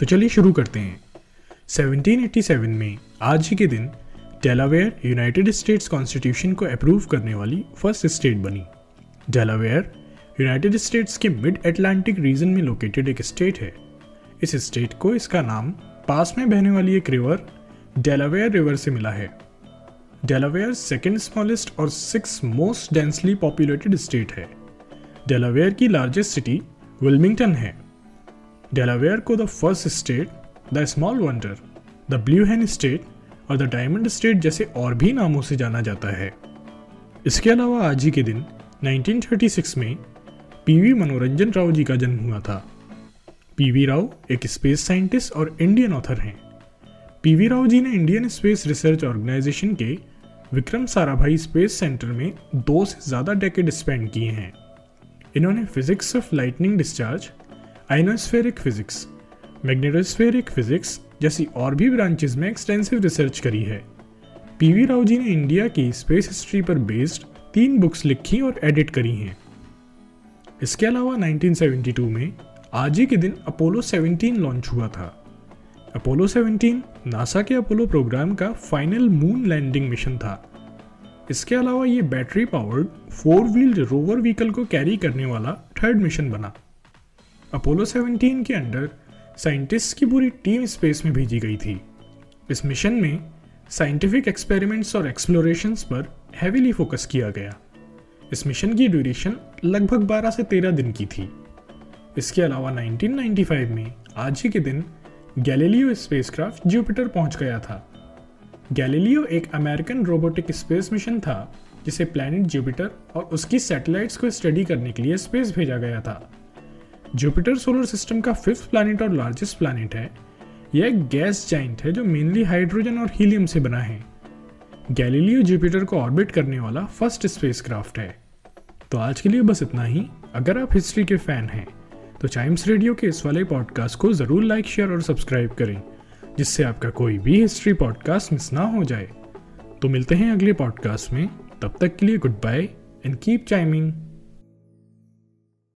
तो चलिए शुरू करते हैं। 1787 में आज ही के दिन डेलावेयर यूनाइटेड स्टेट्स कॉन्स्टिट्यूशन को अप्रूव करने वाली फ़र्स्ट स्टेट बनी। डेलावेयर यूनाइटेड स्टेट्स के मिड अटलांटिक रीजन में लोकेटेड एक स्टेट है। इस स्टेट को इसका नाम पास में बहने वाली एक रिवर डेलावेयर रिवर से मिला है। डेलावेयर सेकेंड स्मॉलेस्ट और six most densely populated state है। डेलावेयर की लार्जेस्ट सिटी विल्मिंगटन है। डेलावेयर को the first state the small wonder the blue hen state और द डायमंड स्टेट जैसे और भी नामों से जाना जाता है। इसके अलावा आज ही के दिन 1936 में पीवी मनोरंजन राव जी का जन्म हुआ था। पीवी राव एक स्पेस साइंटिस्ट और इंडियन ऑथर हैं। पीवी राव जी ने इंडियन स्पेस रिसर्च ऑर्गेनाइजेशन के विक्रम साराभाई स्पेस सेंटर में दो से ज़्यादा डेकेड स्पेंड किए हैं। इन्होंने physics of lightning discharge ionospheric physics. Magnetospheric physics जैसी और भी ब्रांचेस में एक्सटेंसिव रिसर्च करी है। पीवी राव जी ने इंडिया की स्पेस हिस्ट्री पर बेस्ड तीन बुक्स लिखी और एडिट करी हैं। इसके अलावा 1972 में आज ही के दिन अपोलो 17 लॉन्च हुआ था। अपोलो 17 नासा के अपोलो प्रोग्राम का फाइनल मून लैंडिंग मिशन था। इसके अलावा ये battery powered four wheeled rover vehicle को कैरी करने वाला थर्ड मिशन बना। अपोलो 17 के अंडर साइंटिस्ट की पूरी टीम स्पेस में भेजी गई थी। इस मिशन में साइंटिफिक एक्सपेरिमेंट्स और एक्सप्लोरेशंस पर हैवीली फोकस किया गया। इस मिशन की ड्यूरेशन लगभग 12 से 13 दिन की थी। इसके अलावा 1995 में आज ही के दिन गैलीलियो स्पेसक्राफ्ट जुपिटर पहुँच गया था। गैलीलियो एक अमेरिकन रोबोटिक स्पेस मिशन था, जिसे प्लैनेट जुपिटर और उसकी सैटेलाइट्स को स्टडी करने के लिए स्पेस भेजा गया था। जुपिटर सोलर सिस्टम का फिफ्थ प्लैनेट और लार्जेस्ट प्लैनेट है। यह एक गैस जाइंट है जो मेनली हाइड्रोजन और हीलियम से बना है। गैलीलियो जुपिटर को ऑर्बिट करने वाला फ़र्स्ट स्पेसक्राफ्ट है। तो आज के लिए बस इतना ही। अगर आप हिस्ट्री के फ़ैन हैं तो टाइम्स रेडियो के इस वाले पॉडकास्ट को ज़रूर लाइक शेयर और सब्सक्राइब करें, जिससे आपका कोई भी हिस्ट्री पॉडकास्ट मिस ना हो जाए। तो मिलते हैं अगले पॉडकास्ट में। तब तक के लिए good bye and keep chiming